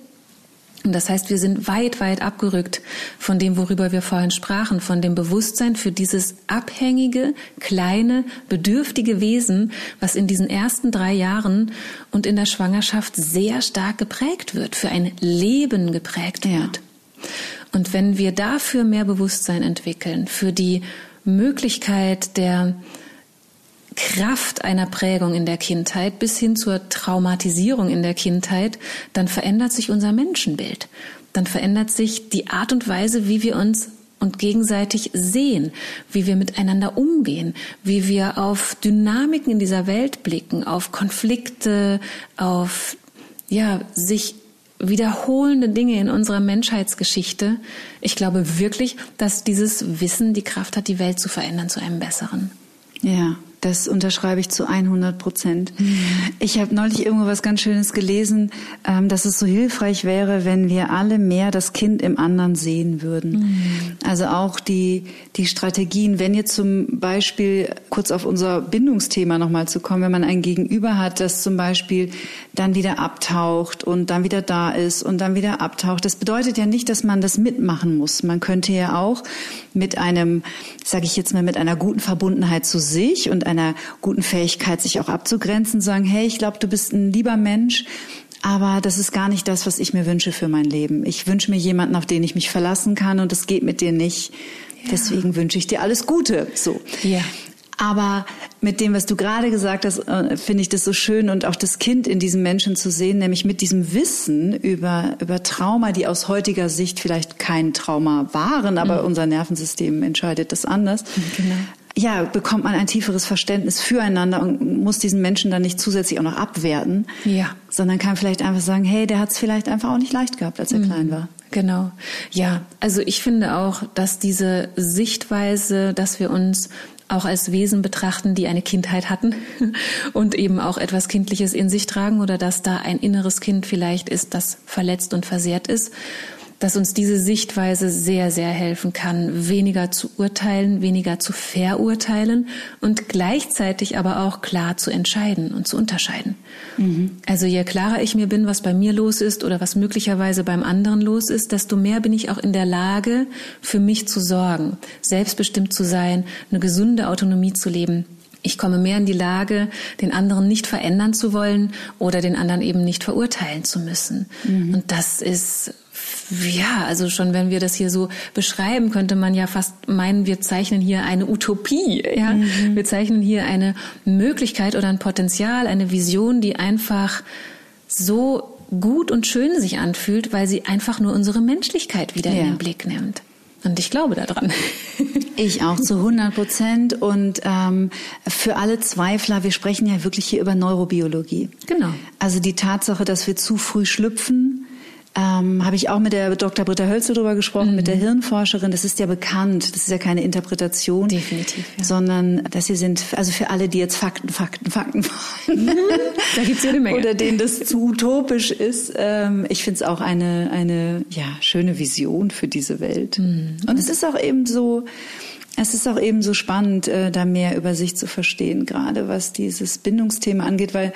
Und das heißt, wir sind weit, weit abgerückt von dem, worüber wir vorhin sprachen, von dem Bewusstsein für dieses abhängige, kleine, bedürftige Wesen, was in diesen ersten drei Jahren und in der Schwangerschaft sehr stark geprägt wird, für ein Leben geprägt wird. Ja. Und wenn wir dafür mehr Bewusstsein entwickeln, für die Möglichkeit der Kraft einer Prägung in der Kindheit bis hin zur Traumatisierung in der Kindheit, dann verändert sich unser Menschenbild. Dann verändert sich die Art und Weise, wie wir uns und gegenseitig sehen, wie wir miteinander umgehen, wie wir auf Dynamiken in dieser Welt blicken, auf Konflikte, auf ja, sich wiederholende Dinge in unserer Menschheitsgeschichte. Ich glaube wirklich, dass dieses Wissen die Kraft hat, die Welt zu verändern zu einem besseren. Ja, Das unterschreibe ich zu 100 Prozent. Mhm. Ich habe neulich irgendwo was ganz Schönes gelesen, ähm, dass es so hilfreich wäre, wenn wir alle mehr das Kind im anderen sehen würden. Mhm. Also auch die, die Strategien, wenn ihr zum Beispiel, kurz auf unser Bindungsthema nochmal zu kommen, wenn man ein Gegenüber hat, das zum Beispiel dann wieder abtaucht und dann wieder da ist und dann wieder abtaucht. Das bedeutet ja nicht, dass man das mitmachen muss. Man könnte ja auch mit einem, sage ich jetzt mal, mit einer guten Verbundenheit zu sich und einer guten Fähigkeit, sich auch abzugrenzen, sagen, hey, ich glaube, du bist ein lieber Mensch, aber das ist gar nicht das, was ich mir wünsche für mein Leben. Ich wünsche mir jemanden, auf den ich mich verlassen kann und das geht mit dir nicht. Ja. Deswegen wünsche ich dir alles Gute. So. Ja. Aber mit dem, was du gerade gesagt hast, äh, finde ich das so schön und auch das Kind in diesem Menschen zu sehen, nämlich mit diesem Wissen über, über Trauma, die aus heutiger Sicht vielleicht kein Trauma waren, aber mhm. unser Nervensystem entscheidet das anders. Genau ja, bekommt man ein tieferes Verständnis füreinander und muss diesen Menschen dann nicht zusätzlich auch noch abwerten, ja. sondern kann vielleicht einfach sagen, hey, der hat es vielleicht einfach auch nicht leicht gehabt, als er mhm. klein war. Genau. Ja, also ich finde auch, dass diese Sichtweise, dass wir uns auch als Wesen betrachten, die eine Kindheit hatten (laughs) und eben auch etwas Kindliches in sich tragen oder dass da ein inneres Kind vielleicht ist, das verletzt und versehrt ist dass uns diese Sichtweise sehr, sehr helfen kann, weniger zu urteilen, weniger zu verurteilen und gleichzeitig aber auch klar zu entscheiden und zu unterscheiden. Mhm. Also je klarer ich mir bin, was bei mir los ist oder was möglicherweise beim anderen los ist, desto mehr bin ich auch in der Lage, für mich zu sorgen, selbstbestimmt zu sein, eine gesunde Autonomie zu leben. Ich komme mehr in die Lage, den anderen nicht verändern zu wollen oder den anderen eben nicht verurteilen zu müssen. Mhm. Und das ist ja, also schon wenn wir das hier so beschreiben, könnte man ja fast meinen, wir zeichnen hier eine Utopie. Ja? Mhm. Wir zeichnen hier eine Möglichkeit oder ein Potenzial, eine Vision, die einfach so gut und schön sich anfühlt, weil sie einfach nur unsere Menschlichkeit wieder ja. in den Blick nimmt. Und ich glaube daran. (laughs) Ich auch zu 100 Prozent. Und ähm, für alle Zweifler, wir sprechen ja wirklich hier über Neurobiologie. Genau. Also die Tatsache, dass wir zu früh schlüpfen, ähm, habe ich auch mit der Dr. Britta Hölzel darüber gesprochen, mhm. mit der mhm. Hirnforscherin. Das ist ja bekannt. Das ist ja keine Interpretation. Definitiv. Ja. Sondern, dass sie sind, also für alle, die jetzt Fakten, Fakten, Fakten wollen. Mhm. da gibt's jede Menge. Oder denen das zu utopisch ist. Ähm, ich finde es auch eine, eine, ja, schöne Vision für diese Welt. Mhm. Und es ist auch eben so, es ist auch eben so spannend, äh, da mehr über sich zu verstehen, gerade was dieses Bindungsthema angeht, weil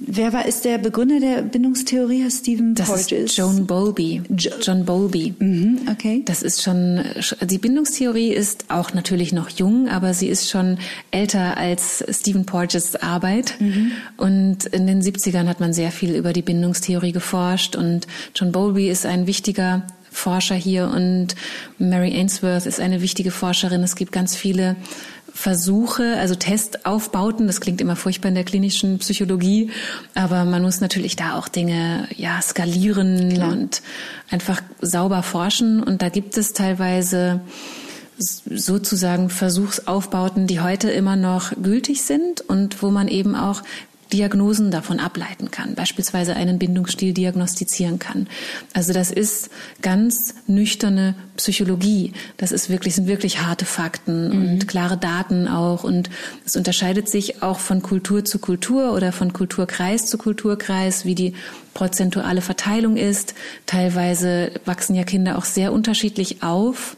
Wer war, ist der Begründer der Bindungstheorie, Stephen das Porges? Ist John Bowlby. Jo John Bowlby. Mhm, okay. Das ist schon, die Bindungstheorie ist auch natürlich noch jung, aber sie ist schon älter als Stephen Porges Arbeit. Mhm. Und in den 70ern hat man sehr viel über die Bindungstheorie geforscht und John Bowlby ist ein wichtiger Forscher hier und Mary Ainsworth ist eine wichtige Forscherin. Es gibt ganz viele Versuche, also Testaufbauten, das klingt immer furchtbar in der klinischen Psychologie, aber man muss natürlich da auch Dinge ja skalieren Klar. und einfach sauber forschen und da gibt es teilweise sozusagen Versuchsaufbauten, die heute immer noch gültig sind und wo man eben auch Diagnosen davon ableiten kann, beispielsweise einen Bindungsstil diagnostizieren kann. Also das ist ganz nüchterne Psychologie. Das ist wirklich, sind wirklich harte Fakten mhm. und klare Daten auch. Und es unterscheidet sich auch von Kultur zu Kultur oder von Kulturkreis zu Kulturkreis, wie die prozentuale Verteilung ist. Teilweise wachsen ja Kinder auch sehr unterschiedlich auf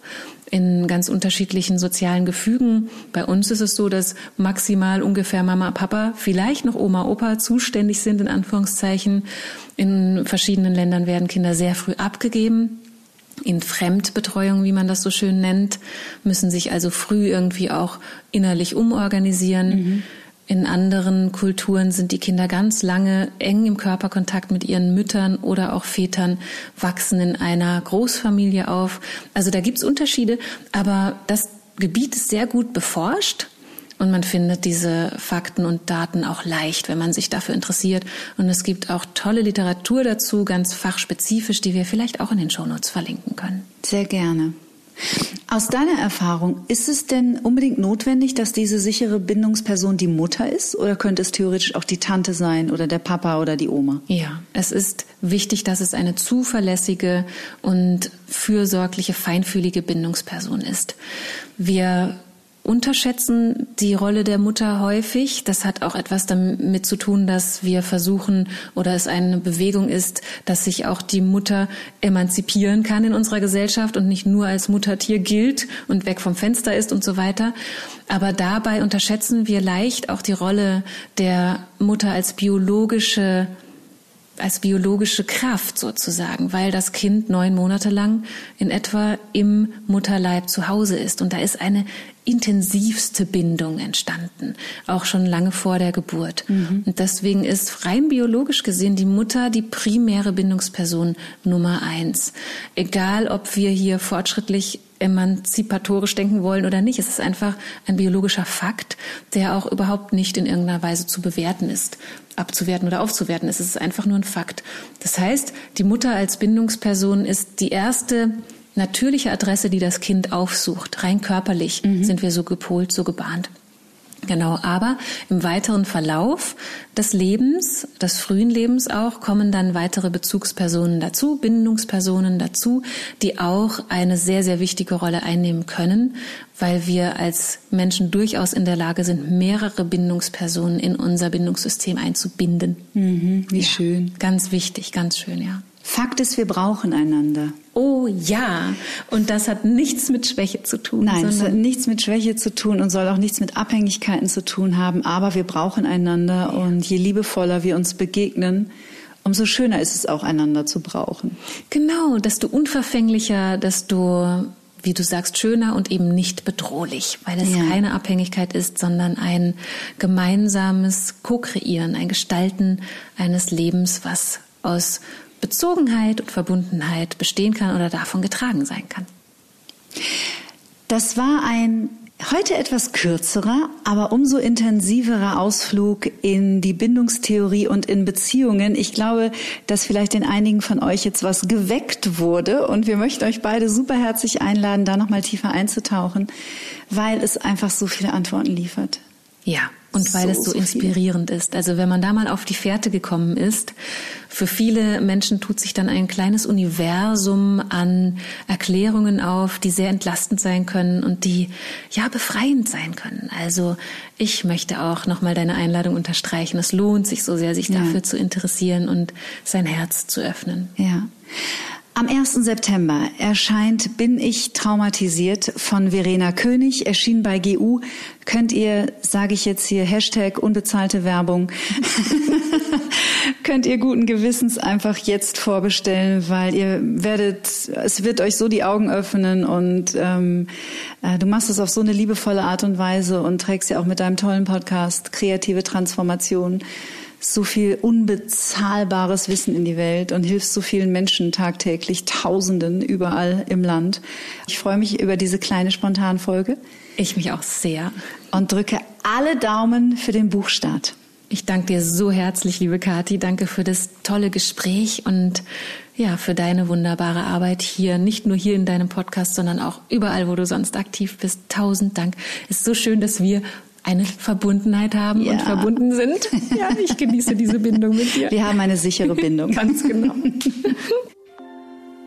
in ganz unterschiedlichen sozialen Gefügen. Bei uns ist es so, dass maximal ungefähr Mama, Papa, vielleicht noch Oma, Opa zuständig sind, in Anführungszeichen. In verschiedenen Ländern werden Kinder sehr früh abgegeben. In Fremdbetreuung, wie man das so schön nennt, müssen sich also früh irgendwie auch innerlich umorganisieren. Mhm. In anderen Kulturen sind die Kinder ganz lange eng im Körperkontakt mit ihren Müttern oder auch Vätern, wachsen in einer Großfamilie auf. Also da gibt's Unterschiede, aber das Gebiet ist sehr gut beforscht. Und man findet diese Fakten und Daten auch leicht, wenn man sich dafür interessiert. Und es gibt auch tolle Literatur dazu, ganz fachspezifisch, die wir vielleicht auch in den Shownotes verlinken können. Sehr gerne. Aus deiner Erfahrung, ist es denn unbedingt notwendig, dass diese sichere Bindungsperson die Mutter ist oder könnte es theoretisch auch die Tante sein oder der Papa oder die Oma? Ja, es ist wichtig, dass es eine zuverlässige und fürsorgliche, feinfühlige Bindungsperson ist. Wir unterschätzen die Rolle der Mutter häufig. Das hat auch etwas damit zu tun, dass wir versuchen oder es eine Bewegung ist, dass sich auch die Mutter emanzipieren kann in unserer Gesellschaft und nicht nur als Muttertier gilt und weg vom Fenster ist und so weiter. Aber dabei unterschätzen wir leicht auch die Rolle der Mutter als biologische als biologische Kraft sozusagen, weil das Kind neun Monate lang in etwa im Mutterleib zu Hause ist. Und da ist eine intensivste Bindung entstanden, auch schon lange vor der Geburt. Mhm. Und deswegen ist rein biologisch gesehen die Mutter die primäre Bindungsperson Nummer eins. Egal, ob wir hier fortschrittlich emanzipatorisch denken wollen oder nicht. Es ist einfach ein biologischer Fakt, der auch überhaupt nicht in irgendeiner Weise zu bewerten ist, abzuwerten oder aufzuwerten. Es ist einfach nur ein Fakt. Das heißt, die Mutter als Bindungsperson ist die erste natürliche Adresse, die das Kind aufsucht. Rein körperlich mhm. sind wir so gepolt, so gebahnt. Genau, aber im weiteren Verlauf des Lebens, des frühen Lebens auch, kommen dann weitere Bezugspersonen dazu, Bindungspersonen dazu, die auch eine sehr, sehr wichtige Rolle einnehmen können, weil wir als Menschen durchaus in der Lage sind, mehrere Bindungspersonen in unser Bindungssystem einzubinden. Mhm, wie ja, schön. Ganz wichtig, ganz schön, ja. Fakt ist, wir brauchen einander. Oh ja, und das hat nichts mit Schwäche zu tun. Nein, es hat nichts mit Schwäche zu tun und soll auch nichts mit Abhängigkeiten zu tun haben, aber wir brauchen einander ja. und je liebevoller wir uns begegnen, umso schöner ist es auch, einander zu brauchen. Genau, desto unverfänglicher, desto wie du sagst, schöner und eben nicht bedrohlich, weil es ja. keine Abhängigkeit ist, sondern ein gemeinsames Co-Kreieren, ein Gestalten eines Lebens, was aus Bezogenheit und Verbundenheit bestehen kann oder davon getragen sein kann. Das war ein heute etwas kürzerer, aber umso intensiverer Ausflug in die Bindungstheorie und in Beziehungen. Ich glaube, dass vielleicht in einigen von euch jetzt was geweckt wurde und wir möchten euch beide super herzlich einladen, da nochmal tiefer einzutauchen, weil es einfach so viele Antworten liefert. Ja, und weil so, es so, so inspirierend viel. ist. Also wenn man da mal auf die Fährte gekommen ist, für viele Menschen tut sich dann ein kleines Universum an Erklärungen auf, die sehr entlastend sein können und die ja befreiend sein können. Also ich möchte auch nochmal deine Einladung unterstreichen. Es lohnt sich so sehr, sich ja. dafür zu interessieren und sein Herz zu öffnen. Ja. Am 1. September erscheint Bin ich traumatisiert von Verena König, erschien bei GU. Könnt ihr, sage ich jetzt hier, Hashtag unbezahlte Werbung, (laughs) könnt ihr guten Gewissens einfach jetzt vorbestellen, weil ihr werdet, es wird euch so die Augen öffnen und ähm, äh, du machst es auf so eine liebevolle Art und Weise und trägst ja auch mit deinem tollen Podcast kreative Transformation so viel unbezahlbares Wissen in die Welt und hilfst so vielen Menschen tagtäglich, Tausenden überall im Land. Ich freue mich über diese kleine Spontanfolge. Ich mich auch sehr. Und drücke alle Daumen für den Buchstart. Ich danke dir so herzlich, liebe Kathi. Danke für das tolle Gespräch und ja, für deine wunderbare Arbeit hier, nicht nur hier in deinem Podcast, sondern auch überall, wo du sonst aktiv bist. Tausend Dank. Es ist so schön, dass wir eine Verbundenheit haben ja. und verbunden sind. (laughs) Ja, ich genieße diese Bindung mit dir. Wir haben eine sichere (laughs) Bindung. Ganz genau.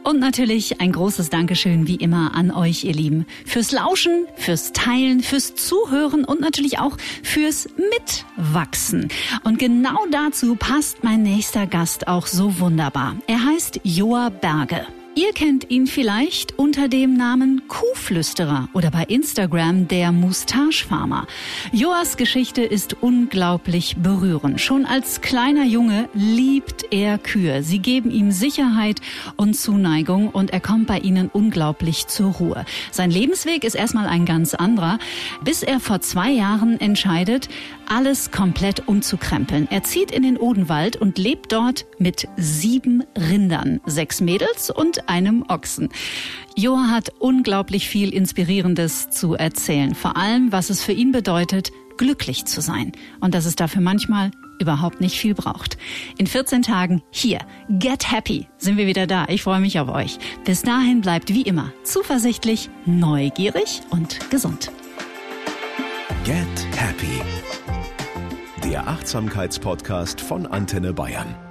Und natürlich ein großes Dankeschön wie immer an euch, ihr Lieben, fürs Lauschen, fürs Teilen, fürs Zuhören und natürlich auch fürs Mitwachsen. Und genau dazu passt mein nächster Gast auch so wunderbar. Er heißt Joa Berge. Ihr kennt ihn vielleicht unter dem Namen Kuhflüsterer oder bei Instagram der Mustache-Farmer. Joas Geschichte ist unglaublich berührend. Schon als kleiner Junge liebt er Kühe. Sie geben ihm Sicherheit und Zuneigung und er kommt bei ihnen unglaublich zur Ruhe. Sein Lebensweg ist erstmal ein ganz anderer, bis er vor zwei Jahren entscheidet, alles komplett umzukrempeln. Er zieht in den Odenwald und lebt dort mit sieben Rindern, sechs Mädels und einem Ochsen. Joa hat unglaublich viel Inspirierendes zu erzählen. Vor allem, was es für ihn bedeutet, glücklich zu sein. Und dass es dafür manchmal überhaupt nicht viel braucht. In 14 Tagen hier, Get Happy, sind wir wieder da. Ich freue mich auf euch. Bis dahin bleibt wie immer zuversichtlich, neugierig und gesund. Get Happy der Achtsamkeitspodcast von Antenne Bayern.